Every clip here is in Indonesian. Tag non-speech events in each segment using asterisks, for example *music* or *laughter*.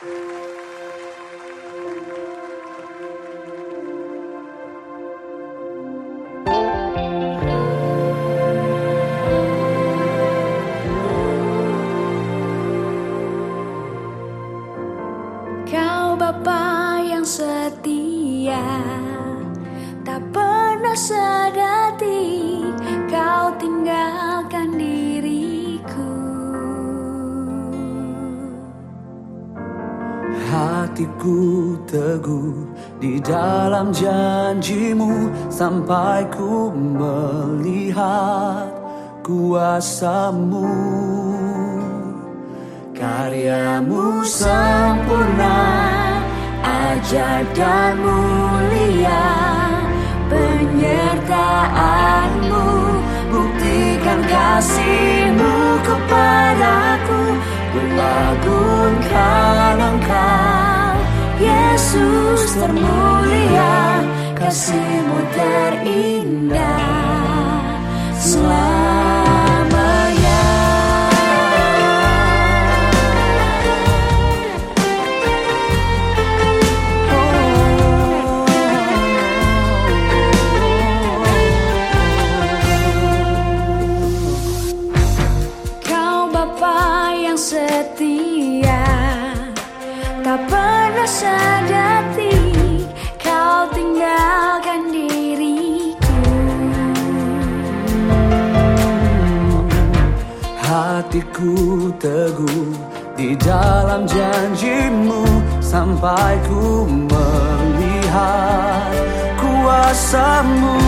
Kau Sampai ku melihat kuasamu. Karyamu sempurna, ajar dan mulia Penyertaanmu, buktikan kasihmu kepadaku Mengagungkan engkau, Yesus termulia Kasihmu terindah. Selamanya. Kau Bapa yang setia Tak pernah sedati Hatiku teguh di dalam janjimu Sampai ku melihat kuasamu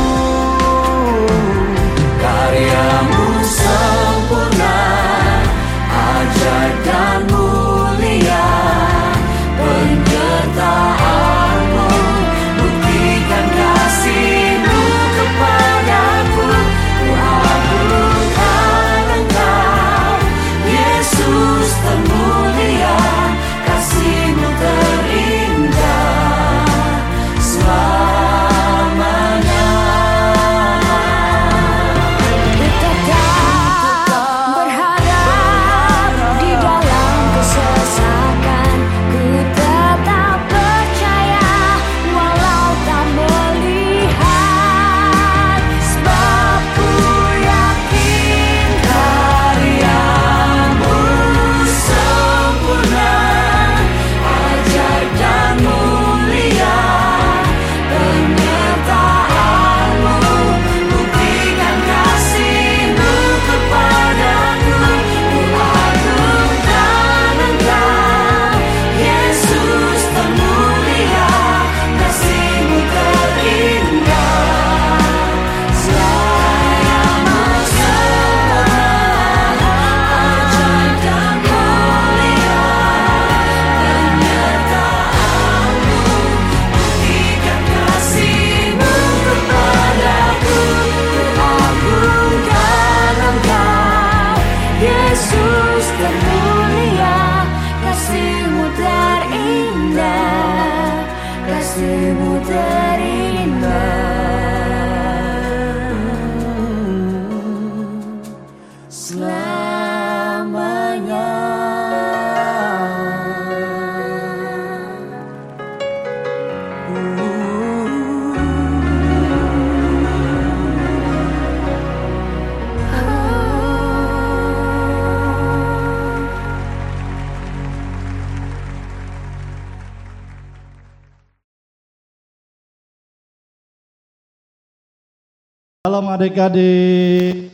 Shalom adik-adik.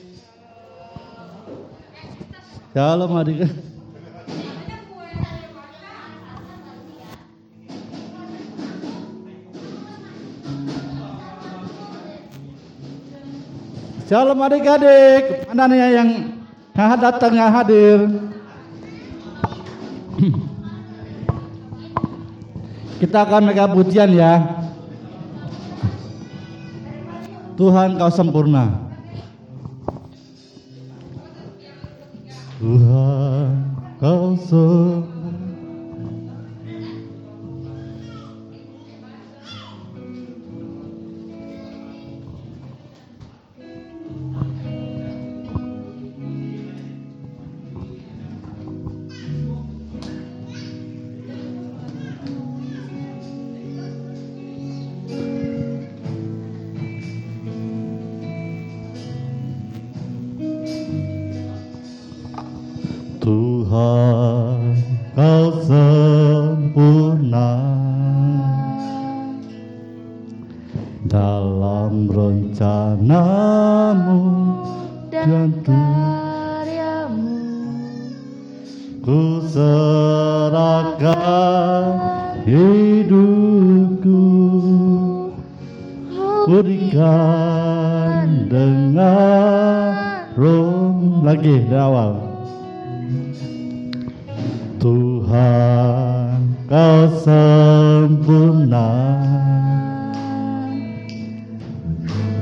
Shalom adik. Shalom adik-adik. Mana nih yang nggak datang nggak hadir? Kita akan mega pujian ya. Tuhan kau sempurna. Tuhan kau sempurna.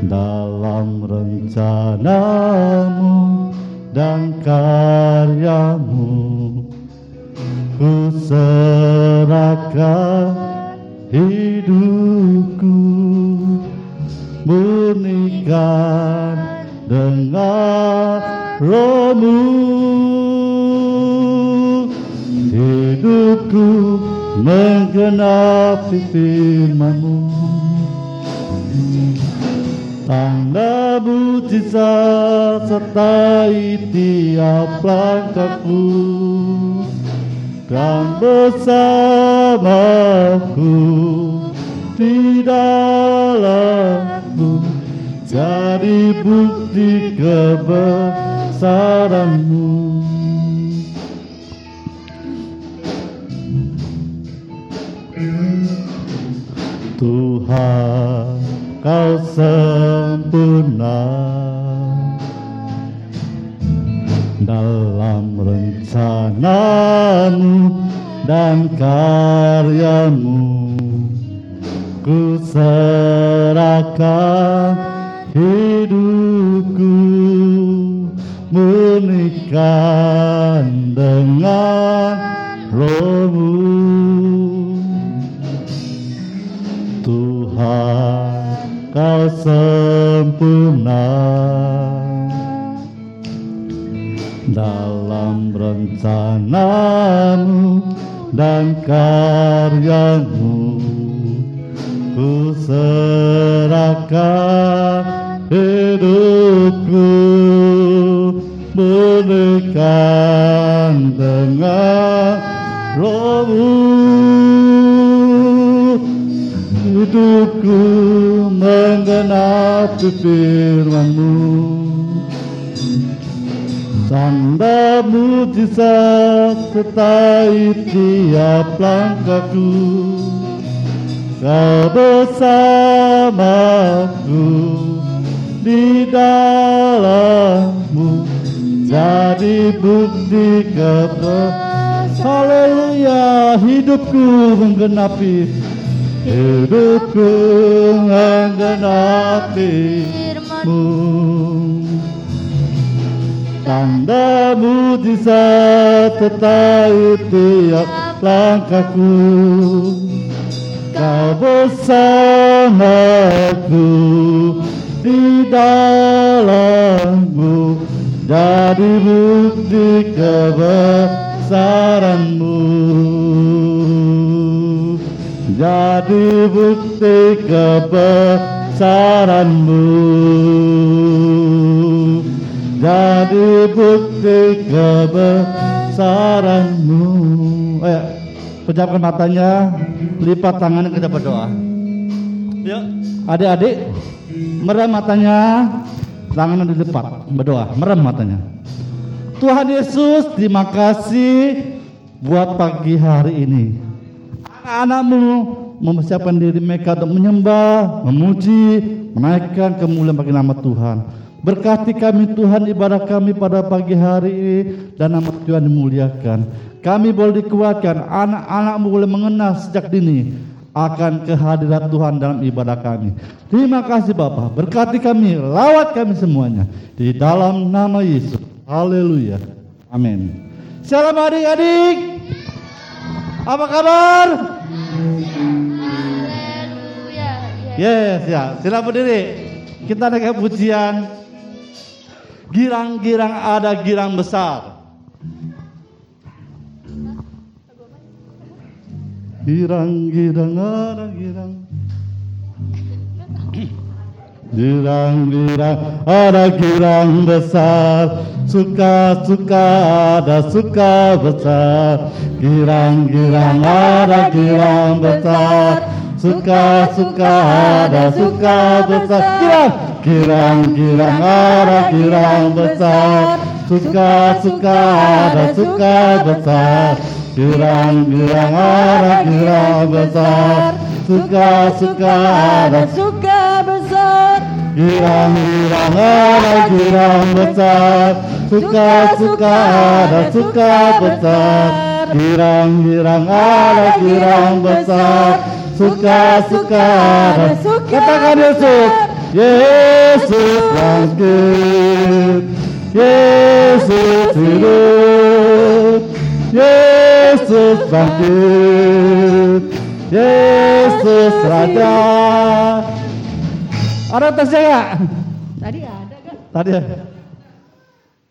Dalam rencanamu dan karyamu ku serahkan hidupku. Murnikan dengan rohmu hidupku menggenapi firmanmu. Tanda mujizat sertai tiap langkahku. Dan bersamaku di dalammu Jadi bukti kebesaranmu Tuhan kau sempurna. Dalam rencanamu dan karyamu ku serahkan hidupku menikah dengan rohmu Tuhan kau sempurna. Dalam rencanamu dan karyamu ku serahkan hidupku menekan dengan rohmu hidupku menggenapi firmanmu. Tanda mujizat sertai tiap langkahku. Kau bersamaku di dalammu. Jadi bukti kebesaran Haleluya hidupku menggenapi Hidupku menggenapimu Tanda mujizat sertai tiap langkahku. Kau bersamaku di dalammu. Jadi bukti kebesaranmu Jadi bukti kebesaranmu. Jadi bukti kebesaranmu. Ayo, pejamkan matanya Lipat tangannya kita berdoa. Yuk, adik-adik Merem matanya Tangannya dilipat Berdoa, merem matanya. Tuhan Yesus, terima kasih Buat pagi hari ini anak-anakmu mempersiapkan diri mereka untuk menyembah, memuji, menaikkan kemuliaan bagi nama Tuhan. Berkati kami Tuhan ibadah kami pada pagi hari ini dan nama Tuhan dimuliakan. Kami boleh dikuatkan, anak-anakmu boleh mengenal sejak dini akan kehadiran Tuhan dalam ibadah kami. Terima kasih Bapak, berkati kami, lawat kami semuanya. Di dalam nama Yesus. Haleluya. Amin. Shalom adik-adik. Apa kabar? Yes, ya. Sila berdiri. Kita naik pujian. Girang-girang ada girang besar. Girang-girang ada girang. Girang-girang ada girang besar suka-suka ada suka besar. Girang-girang ada girang besar. Suka-suka ada suka besar. Girang girang-girang ada girang besar. Suka-suka ada suka besar. Girang-girang ada girang besar. Suka-suka ada suka besar. Girang-girang ada girang besar Suka-suka ada suka besar. Girang-girang ada girang besar. Suka-suka ada suka Katakan Yesus. Yesus bangkit. Yesus hidup. Yesus bangkit. Yesus Raja. ada tesnya nggak? tadi ada kan? Tadi ya?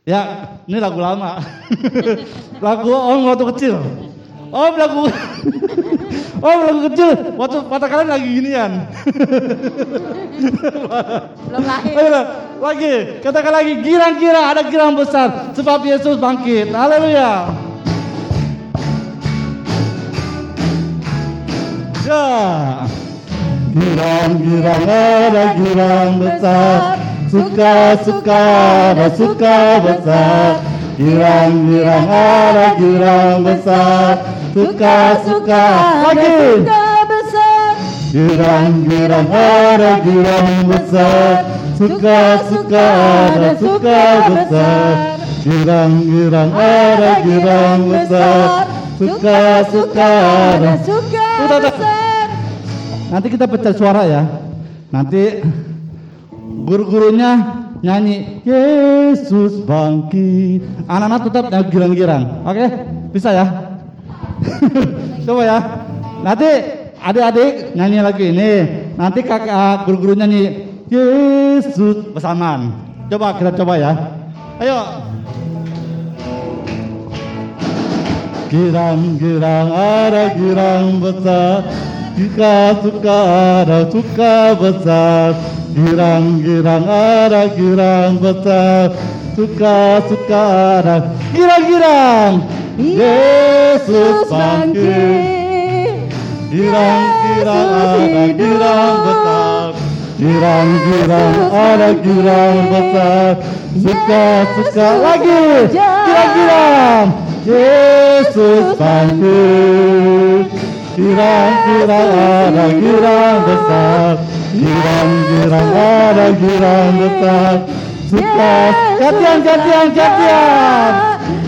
Ya, ini lagu lama. *laughs* lagu Om waktu kecil. Om lagu *laughs* Om lagu kecil waktu mata kalian lagi ginian. belum lahir Ayo lah, *laughs* lagi, katakan lagi girang-girang ada girang besar sebab Yesus bangkit. Haleluya. Ya. Girang-girang ada girang besar Suka-suka ada suka besar. Girang-girang ada girang besar. Suka-suka lagi suka besar. Girang-girang ada girang besar. Suka-suka ada suka besar. Girang-girang ada girang besar. Ada suka Udah, udah. besar. Nanti kita pecah suara ya. Nanti guru-gurunya nyanyi Yesus bangkit. Anak-anak tetap girang-girang. Oke? Bisa ya? *laughs* Coba ya. Nanti adik-adik nyanyi lagi ini. Nanti kakak guru-guru nyanyi Yesus bersamaan. Coba kita coba ya. Ayo. Girang-girang ada girang besar Suka-suka ada suka besar Girang-girang ada girang besar Suka-suka ada. Girang-girang Yesus bangkit. Girang-girang ada girang besar Girang-girang ada girang besar Suka-suka lagi. Girang-girang Yesus bangkit. Girang-girang ada girang besar Girang-girang ada girang besar Suka Gantian, gantian, gantian.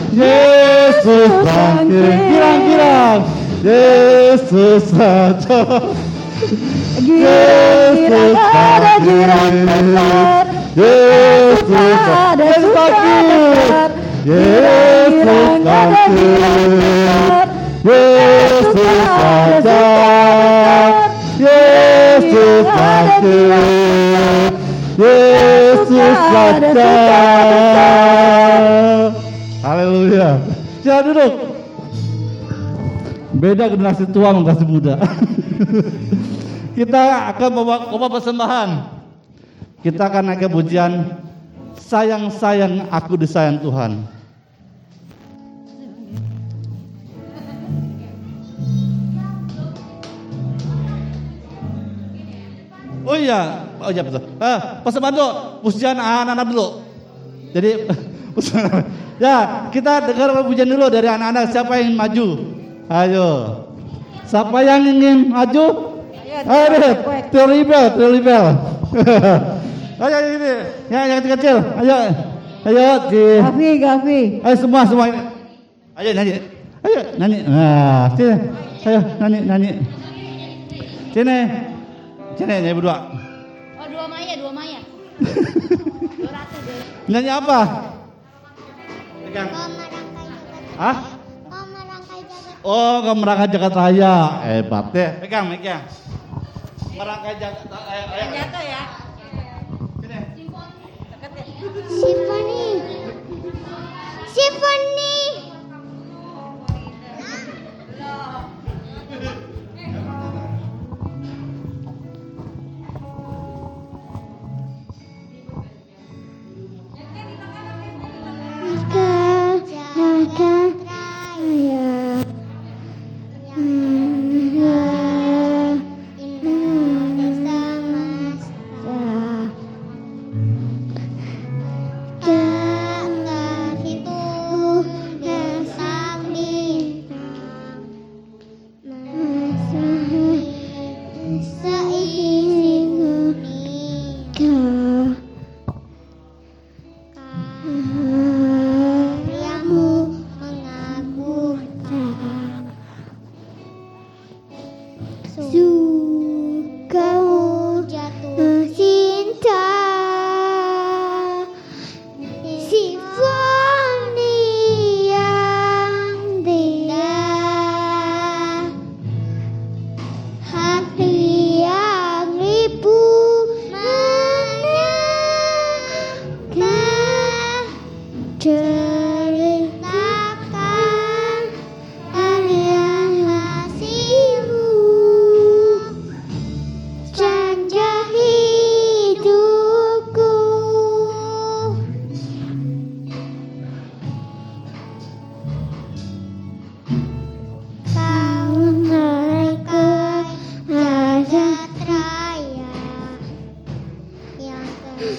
Yesus bangkit. Girang-girang Yesus saja Yesus ada girang besar. Yesus ada suka Yesus bangkit. Yesus saja Yesus bangkit Yesus saja Haleluya. Silakan duduk. Beda generasi tua sama generasi muda. *laughs* Kita akan membawa khotbah persembahan. Kita akan naik pujian. Sayang-sayang aku disayang Tuhan Oh iya, oh iya betul. Ah, persembahan dulu, pujian anak-anak dulu. Jadi, *laughs* ya kita dengar pujian dulu dari anak-anak. Siapa yang ingin maju? Ayo. Siapa yang ingin maju? Ayo, terlibel, terlibel. Ayo ini, ya yang kecil. Ayo, ayo di. Gavi Gavi Ayo semua semua ini. Ayo nyanyi. Ayo nyanyi. Nah, sini. Ayo nyanyi nyanyi. Sini. Sini nyanyi berdua. Oh dua Maya, dua Maya. *laughs* Dua ratu deh. Nyanyi apa? Pegang. Hah? Oh, ke merangkai jagat raya. Hebat deh. Pegang, pegang. Merangkai jagat raya. Ayo, ayo. jatuh ya Sini. Symphony. Symphony. Mana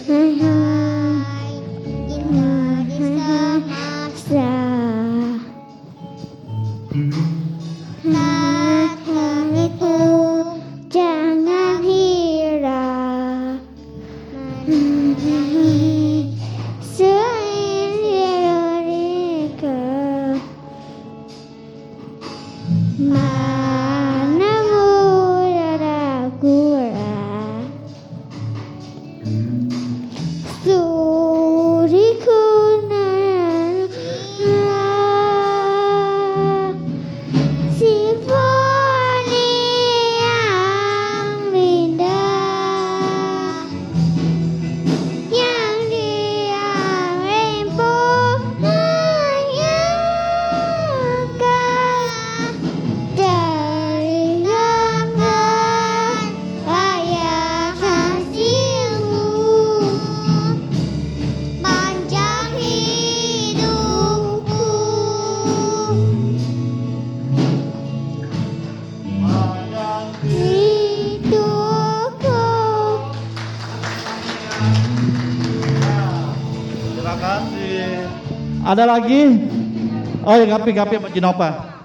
嗯 Ada lagi? Oh ya Gapi, Gapi Pak Jinopa.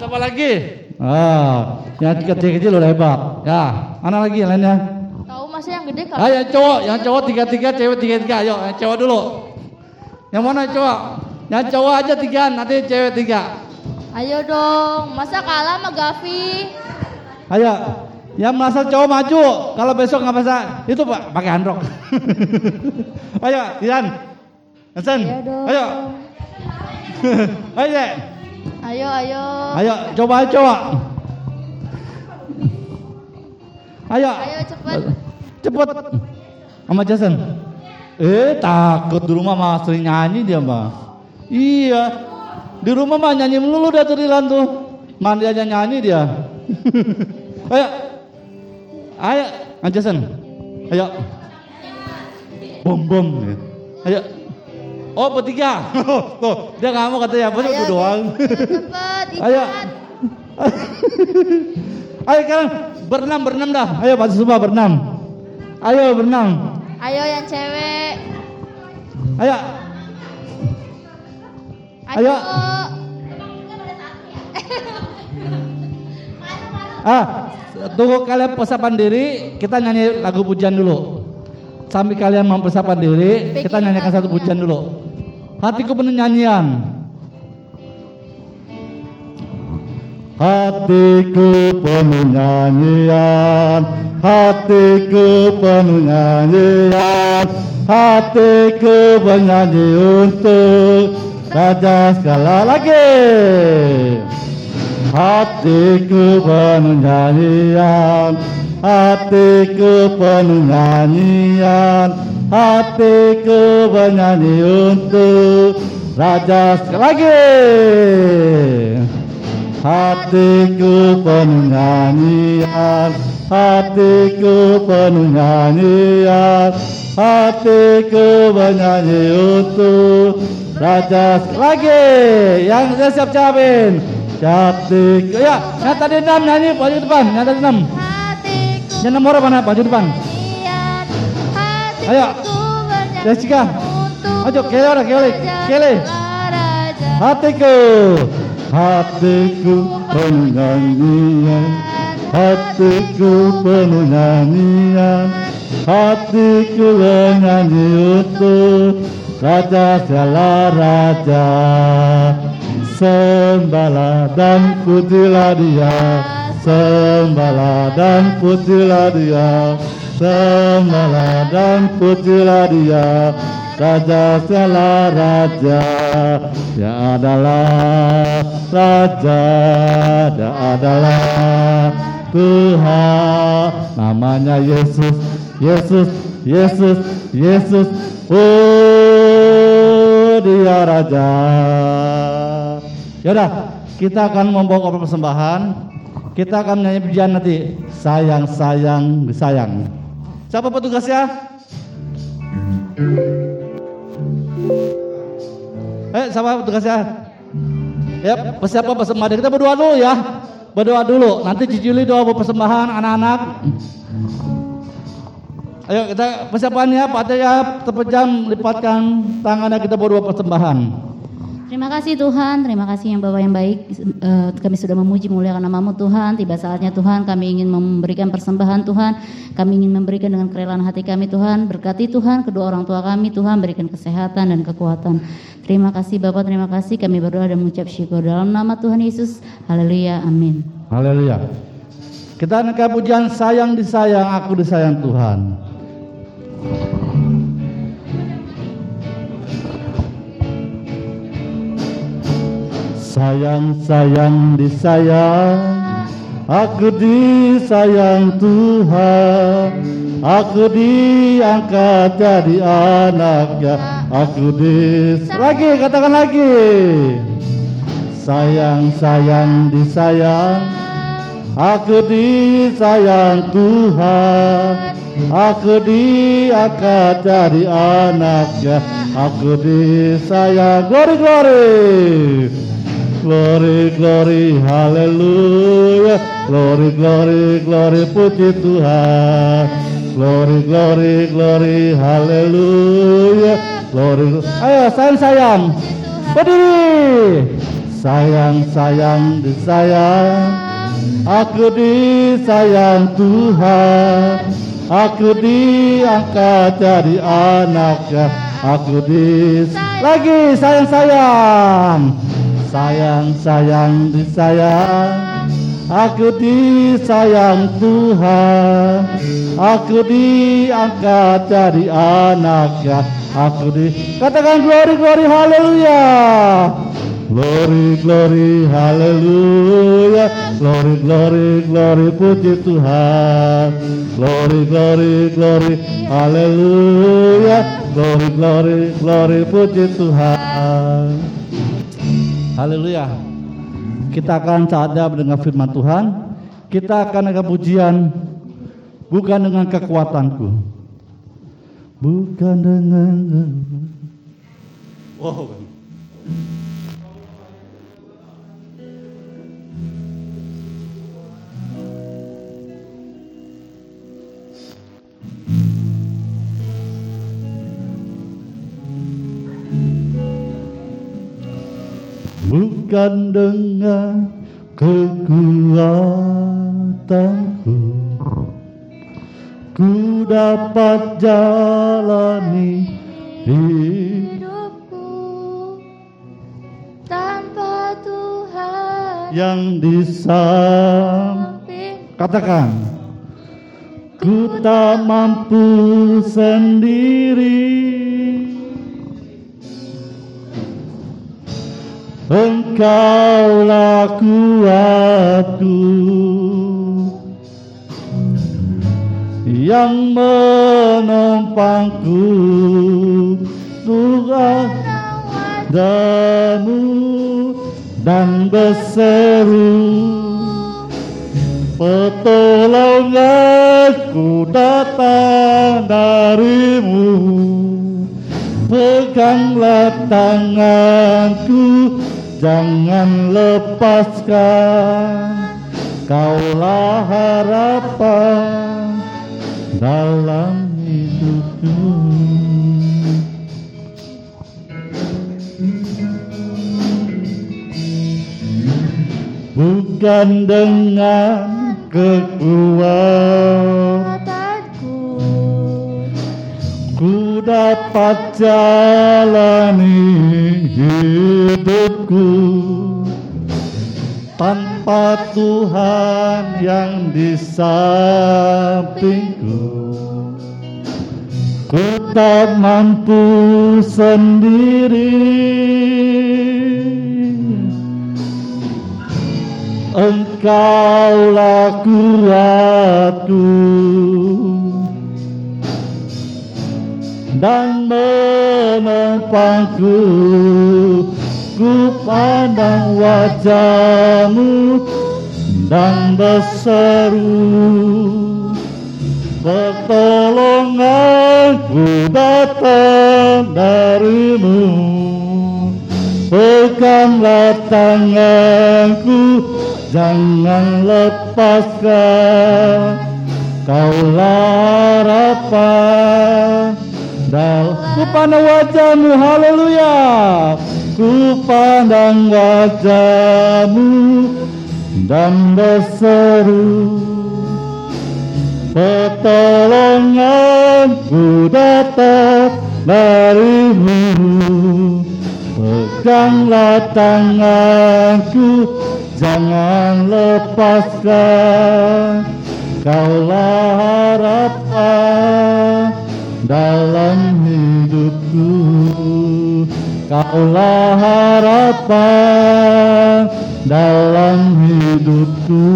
Coba lagi. Ah, yang kecil-kecil udah hebat. Ya, mana lagi yang lainnya? Tahu masa yang gede kalau Ah, yang cowok, yang cowok tiga tiga, cewek tiga tiga. Ayo, yang cowok dulu. Yang mana yang cowok? Yang cowok aja tiga, nanti cewek tiga. Ayo dong, masa kalah sama Gavi? Ayo, yang merasa cowok maju. Kalau besok nggak bisa, itu pak pakai handrok. *laughs* Ayo, Dian, Hasan, Ayo dong. ayo, *laughs* ayo. Ayo ayo. ayo, coba coba. Ayo, Ayo cepet. cepet. Sama Jason. Eh, takut di rumah mah sering nyanyi dia mah. Iya, di rumah mah nyanyi melulu dia terilan tuh. Mandi aja nyanyi dia. *laughs* ayo, ayo, Jason. Ayo. Bom bom. Ayo. Oh bertiga. *laughs* Tuh, dia nggak mau katanya. Ayo, gue doang. Cepet, *laughs* Ayo. *laughs* Ayo sekarang berenam berenam dah. Ayo pasti semua berenam. Ayo berenam. Ayo yang cewek. Ayo. Ayo. Ah, tunggu kalian persiapan diri, kita nyanyi lagu pujian dulu. Sambil kalian mempersiapkan diri, kita nyanyikan satu pujian dulu. Hatiku penuh nyanyian. Hatiku penuh nyanyian, hatiku penuh nyanyian, hatiku bernyanyi untuk Raja segala lagi. Hatiku penuh nyanyian, hatiku penuh nyanyian, hatiku bernyanyi untuk Raja sekali lagi. Hatiku penuh nyanyian, hatiku penuh nyanyian, hatiku bernyanyi untuk Raja sekali lagi. Yang sudah siap jawabin. Hatiku, ya, yang tadi enam nyanyi baju depan, yang tadi enam. Yang nomor mana baju depan? Ayo. Jessica. Ayo, Kelly. Raja Kelly. Raja Hatiku, hatiku penuh nyanyian, hatiku penuh nyanyian, hatiku bernyanyi untuk Raja segala raja. Sembahlah dan pujilah dia, sembahlah dan pujilah dia, sembahlah dan pujilah dia, Raja segala raja, dia adalah raja, dia adalah Tuhan, namanya Yesus, Yesus, Yesus, Yesus, oh dia raja. Yaudah, kita akan membawa persembahan. Kita akan menyanyi pujian nanti. Sayang, sayang, sayang. Siapa petugasnya? Eh, siapa petugasnya? Ya, persiapan persembahan. Kita berdoa dulu ya. Berdoa dulu. Nanti Cicili doa buat persembahan anak-anak. Ayo kita persiapannya Pak Taya terpejam lipatkan tangannya kita berdoa persembahan. Terima kasih Tuhan, terima kasih yang Bapak yang baik. Eh, kami sudah memuji muliakan namamu Tuhan. Tiba saatnya Tuhan kami ingin memberikan persembahan Tuhan. Kami ingin memberikan dengan kerelaan hati kami Tuhan. Berkati Tuhan kedua orang tua kami Tuhan berikan kesehatan dan kekuatan. Terima kasih Bapak, terima kasih. Kami berdoa dan mengucap syukur dalam nama Tuhan Yesus. Haleluya, amin. Haleluya. Kita angkat pujian sayang disayang, aku disayang Tuhan. Sayang, sayang, disayang, aku disayang Tuhan. Aku diangkat jadi anaknya, aku dis... Lagi, katakan lagi. Sayang, sayang, disayang, aku disayang Tuhan. Aku diangkat jadi anaknya, aku disayang. Glory, glory. Glory, glory, haleluya. Glory, glory, glory, puji Tuhan. Glory, glory, glory, haleluya. Glory, ayo sayang, sayang. Berdiri. Sayang, sayang, disayang. Aku disayang Tuhan. Aku diangkat jadi anaknya. Aku dis lagi sayang, sayang. Sayang, sayang, disayang. Aku disayang Tuhan. Aku diangkat jadi anaknya. Aku di katakan glory, glory, haleluya. Glory, glory, haleluya. Glory, glory, glory, puji Tuhan. Glory, glory, glory, haleluya. Glory, glory, glory, puji Tuhan. Haleluya. Kita akan saatnya mendengar firman Tuhan. Kita akan ada pujian bukan dengan kekuatanku. Bukan dengan Wow. Bukan dengan kekuatanku. Ku dapat jalani hidup hidupku tanpa Tuhan yang di katakan ku tak mampu sendiri Engkaulah kuatku. Yang menopangku Tuhan damu dan berseru. Pertolonganku datang darimu. Peganglah tanganku Jangan lepaskan Kaulah harapan Dalam hidupku. Bukan dengan kekuatan Dapat jalani hidupku. Tanpa Tuhan yang di sampingku. Ku tak mampu sendiri. Engkaulah kuatku dan menopangku Ku pandang wajahmu dan berseru Pertolonganku datang darimu. Peganglah tanganku Jangan lepaskan Kaulah harapan dan ku pandang wajahmu haleluya. Ku pandang wajahmu dan berseru pertolonganku datang darimu. Peganglah tanganku jangan lepaskan. Kaulah harapan dalam hidupku. Kaulah harapan dalam hidupku.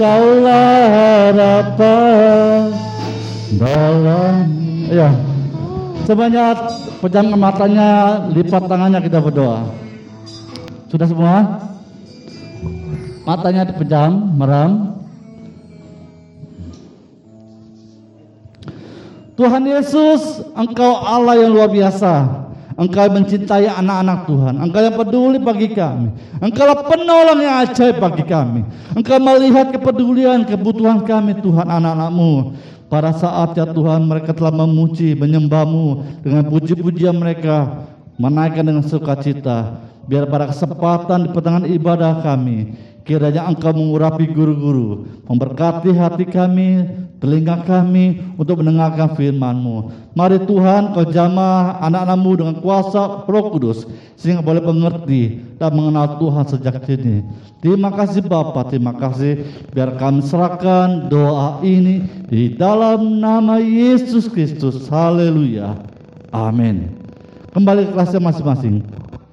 Kaulah harapan dalam Ya Sebanyak pejamkan matanya Lipat tangannya kita berdoa. Sudah semua? Matanya dipejam, meram Tuhan Yesus, Engkau Allah yang luar biasa. Engkau mencintai anak-anak Tuhan. Engkau yang peduli bagi kami. Engkau penolong yang ajaib bagi kami. Engkau melihat kepedulian, kebutuhan kami Tuhan anak-anakmu. Pada saatnya Tuhan mereka telah memuji, menyembahmu dengan puji-pujian mereka. Menaikkan dengan sukacita. Biar pada kesempatan di pertengahan ibadah kami. Kiranya engkau mengurapi guru-guru. Memberkati hati kami, telinga kami untuk mendengarkan firman-Mu. Mari Tuhan kau jamah anak-anakmu dengan kuasa roh kudus. Sehingga boleh mengerti dan mengenal Tuhan sejak kini. Terima kasih Bapa, terima kasih. Biar kami serahkan doa ini di dalam nama Yesus Kristus. Haleluya. Amin. Kembali ke kelasnya masing-masing.